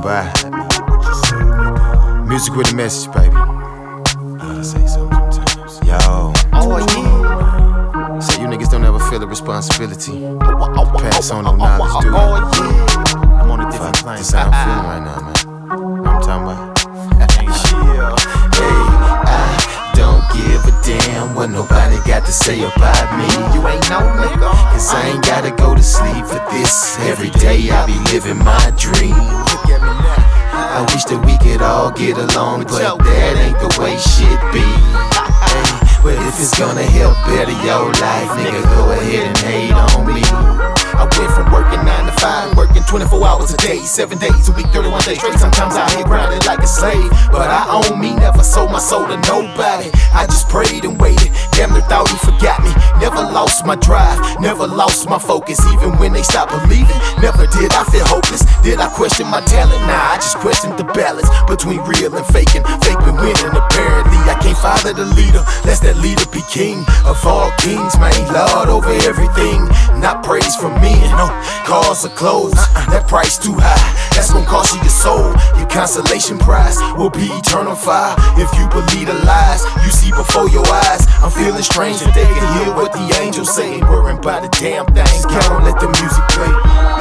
by. Music with a message, baby. Yo. Oh yeah. So you niggas don't ever feel the responsibility. Pass on no knowledge, do you? Oh yeah. I'm on a different plane. That's how I'm uh-uh. feeling right now, man. I'm talking about. Hey, I don't give a damn what nobody got to say about me. You ain't no nigga. Cause I ain't gotta go to sleep for this. Every day I be living my dream. I wish that we could all get along, but that ain't the way shit be. Hey, but if it's gonna help better your life, nigga, go ahead and hate on me. I went from working 9 to 5, working 24 hours a day, 7 days a week, 31 days straight. Sometimes I hit grounded like a slave. But I own me, never sold my soul to nobody. I just prayed and waited, damn near thought he forgot me. Never lost my drive, never lost my focus, even when they stopped believing. Did I question my talent? Nah, I just questioned the balance between real and faking. Fake been winning, apparently. I can't follow the leader, lest that leader be king of all kings, man. Lord over everything, not praise from men. No, cars are closed, uh-uh. that price too high. That's gonna cost you your soul. Your consolation prize will be eternal fire. If you believe the lies you see before your eyes, I'm feeling strange that they can hear what the angels say. Ain't worrying about the damn things. Come on, let the music play.